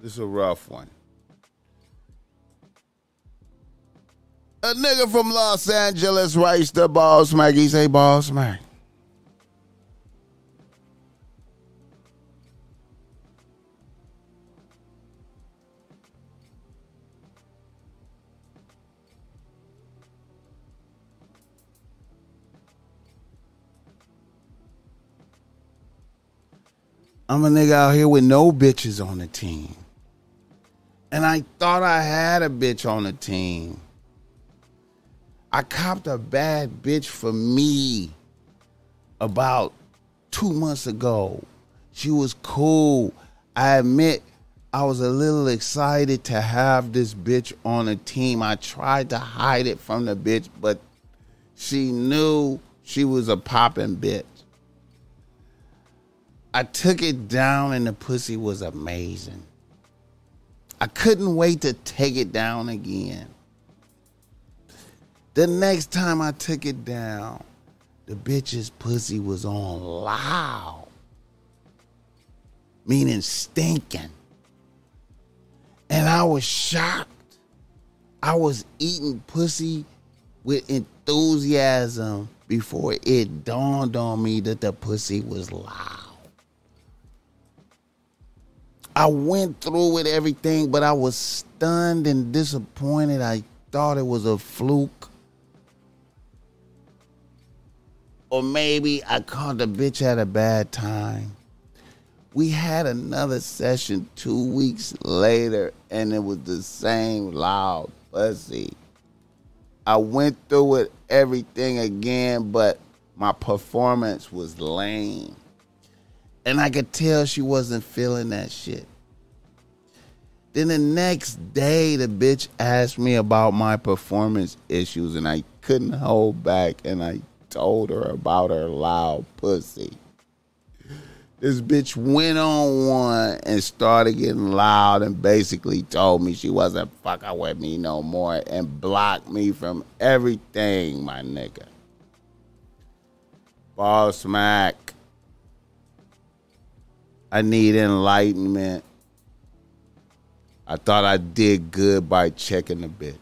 This is a rough one. A nigga from Los Angeles writes the Boss Mac. He say, Boss Mac. I'm a nigga out here with no bitches on the team. And I thought I had a bitch on the team. I copped a bad bitch for me about two months ago. She was cool. I admit I was a little excited to have this bitch on the team. I tried to hide it from the bitch, but she knew she was a popping bitch. I took it down and the pussy was amazing. I couldn't wait to take it down again. The next time I took it down, the bitch's pussy was on loud, meaning stinking. And I was shocked. I was eating pussy with enthusiasm before it dawned on me that the pussy was loud. I went through with everything, but I was stunned and disappointed. I thought it was a fluke. Or maybe I called the bitch at a bad time. We had another session two weeks later, and it was the same loud pussy. I went through with everything again, but my performance was lame. And I could tell she wasn't feeling that shit. Then the next day, the bitch asked me about my performance issues, and I couldn't hold back, and I told her about her loud pussy. This bitch went on one and started getting loud and basically told me she wasn't fucking with me no more and blocked me from everything, my nigga. Boss Mac. I need enlightenment. I thought I did good by checking the bitch.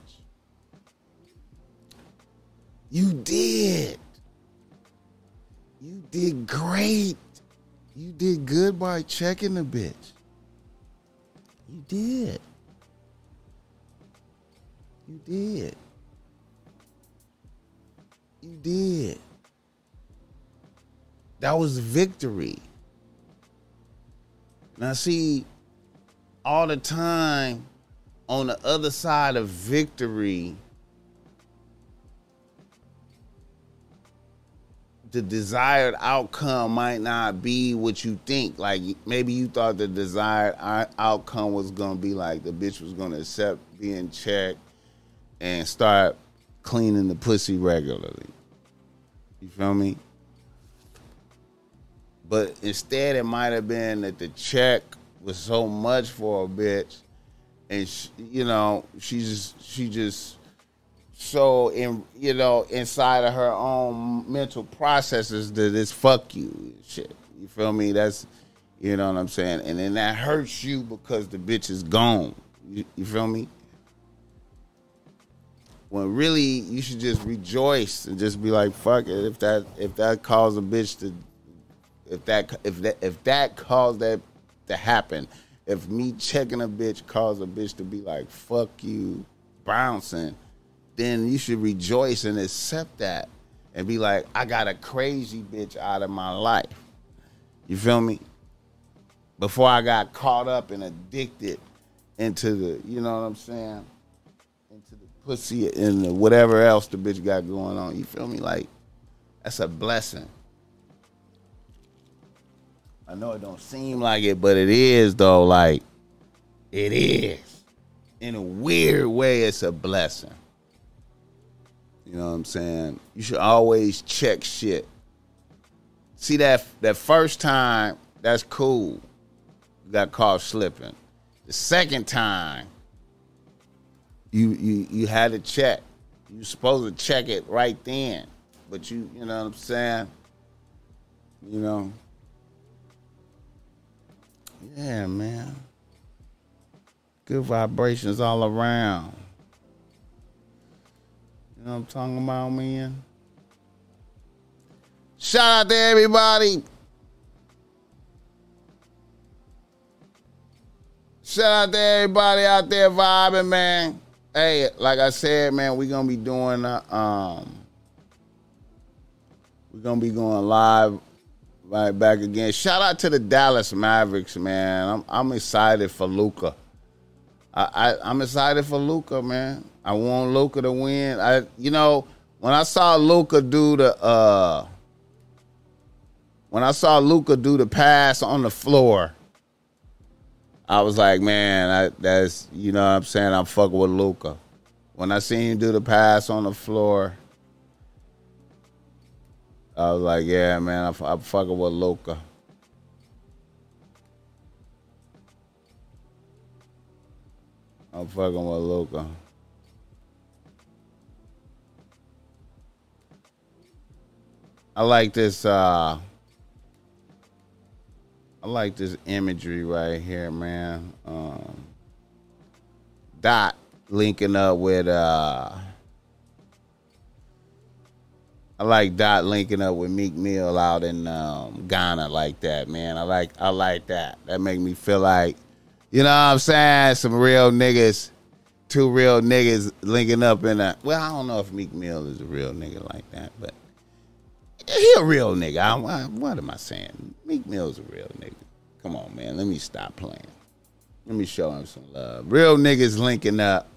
You did. You did great. You did good by checking the bitch. You did. You did. You did. That was victory. Now, see, all the time on the other side of victory, the desired outcome might not be what you think. Like maybe you thought the desired outcome was gonna be like the bitch was gonna accept being checked and start cleaning the pussy regularly. You feel me? But instead, it might have been that the check was so much for a bitch, and she, you know she just she just so in you know inside of her own mental processes that it's fuck you shit. You feel me? That's you know what I'm saying, and then that hurts you because the bitch is gone. You, you feel me? When really you should just rejoice and just be like, fuck it. If that if that caused a bitch to if that if that if that caused that to happen, if me checking a bitch caused a bitch to be like, fuck you, bouncing then you should rejoice and accept that and be like, I got a crazy bitch out of my life. You feel me? Before I got caught up and addicted into the, you know what I'm saying? Into the pussy and the whatever else the bitch got going on. You feel me? Like, that's a blessing. I know it don't seem like it, but it is though. Like, it is. In a weird way, it's a blessing. You know what I'm saying? You should always check shit. See that that first time, that's cool. You got caught slipping. The second time, you you you had to check. You supposed to check it right then. But you you know what I'm saying? You know. Yeah, man. Good vibrations all around. You know what I'm talking about, man? Shout out to everybody. Shout out to everybody out there vibing, man. Hey, like I said, man, we're gonna be doing uh, um we're gonna be going live right back again. Shout out to the Dallas Mavericks, man. I'm I'm excited for Luka. I, I I'm excited for Luka, man. I want Luka to win. I you know when I saw Luka do the uh when I saw Luka do the pass on the floor, I was like, man, I, that's you know what I'm saying. I'm fucking with Luka. When I seen him do the pass on the floor, I was like, yeah, man, I'm, I'm fucking with Luka. I'm fucking with Luka. I like this uh I like this imagery right here, man. Um Dot linking up with uh I like Dot linking up with Meek Mill out in um, Ghana like that, man. I like I like that. That make me feel like, you know what I'm saying? Some real niggas, two real niggas linking up in a. Well, I don't know if Meek Mill is a real nigga like that, but he a real nigga. I, I, what am I saying? Meek Mill's a real nigga. Come on, man. Let me stop playing. Let me show him some love. Real niggas linking up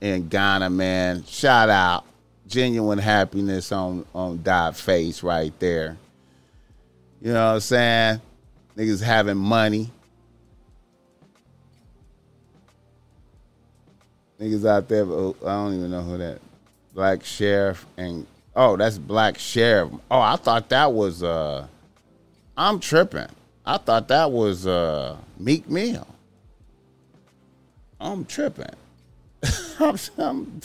in Ghana, man. Shout out genuine happiness on on Dot face right there. You know what I'm saying? Niggas having money. Niggas out there, oh, I don't even know who that. Black Sherif and oh, that's Black Sherif. Oh, I thought that was uh I'm tripping. I thought that was uh Meek Mill. I'm tripping. I'm, I'm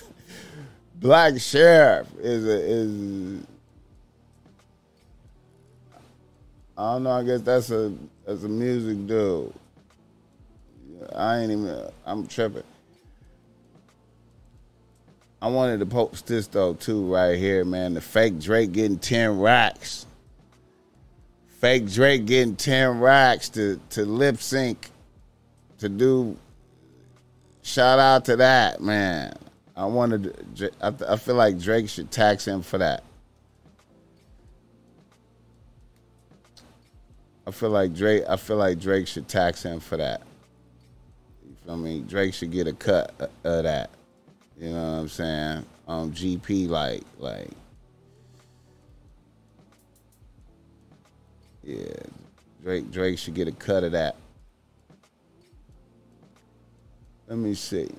Black Sherif is a, is I don't know. I guess that's a that's a music dude. I ain't even. I'm tripping. I wanted to post this though too right here, man. The fake Drake getting ten racks. Fake Drake getting ten racks to to lip sync to do. Shout out to that man. I wanted. I, I feel like Drake should tax him for that. I feel like Drake. I feel like Drake should tax him for that. You feel me? Drake should get a cut uh, of that. You know what I'm saying? Um, GP like like. Yeah, Drake. Drake should get a cut of that. Let me see.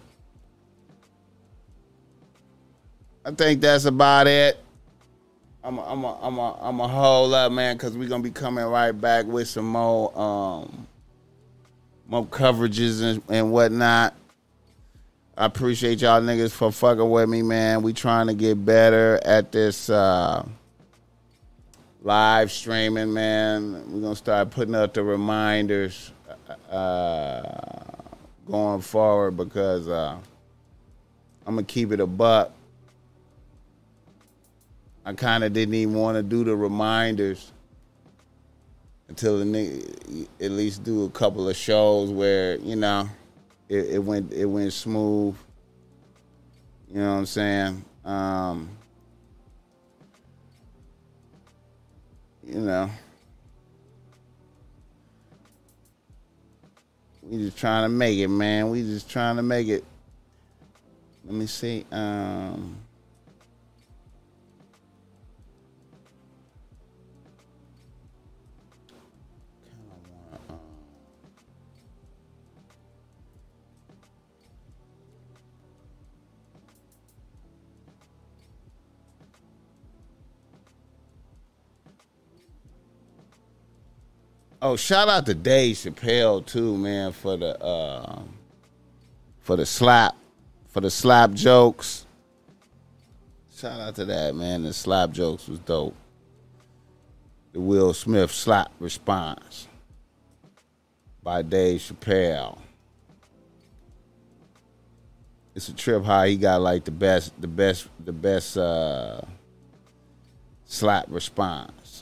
I think that's about it. I'm a, I'm a, I'm a, I'm a hold up, man, because we're gonna be coming right back with some more um more coverages and, and whatnot. I appreciate y'all niggas for fucking with me, man. We trying to get better at this uh live streaming, man. We're gonna start putting up the reminders uh going forward because uh I'm gonna keep it a buck. I kind of didn't even want to do the reminders until the at least do a couple of shows where you know it, it went it went smooth. You know what I'm saying? Um, you know, we just trying to make it, man. We just trying to make it. Let me see. Um, Oh, shout out to Dave Chappelle too, man, for the uh, for the slap, for the slap jokes. Shout out to that man. The slap jokes was dope. The Will Smith slap response by Dave Chappelle. It's a trip how he got like the best, the best, the best uh, slap response.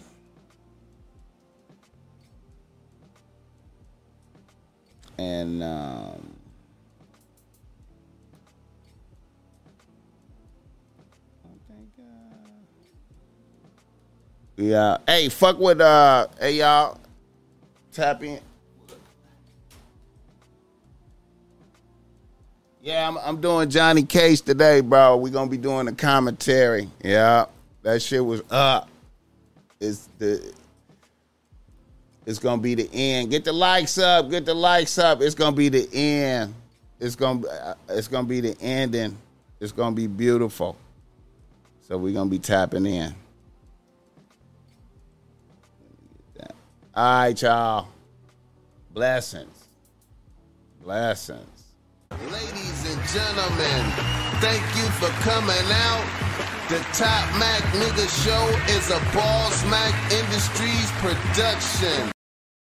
And um, yeah. Hey, fuck with uh, hey y'all, tap in. Yeah, I'm, I'm doing Johnny Case today, bro. we gonna be doing the commentary. Yeah, that shit was up. It's the it's gonna be the end. Get the likes up. Get the likes up. It's gonna be the end. It's gonna uh, it's gonna be the ending. It's gonna be beautiful. So we're gonna be tapping in. All right, y'all. Blessings. Blessings. Ladies and gentlemen, thank you for coming out. The Top Mac Nigga Show is a Boss Mac Industries production.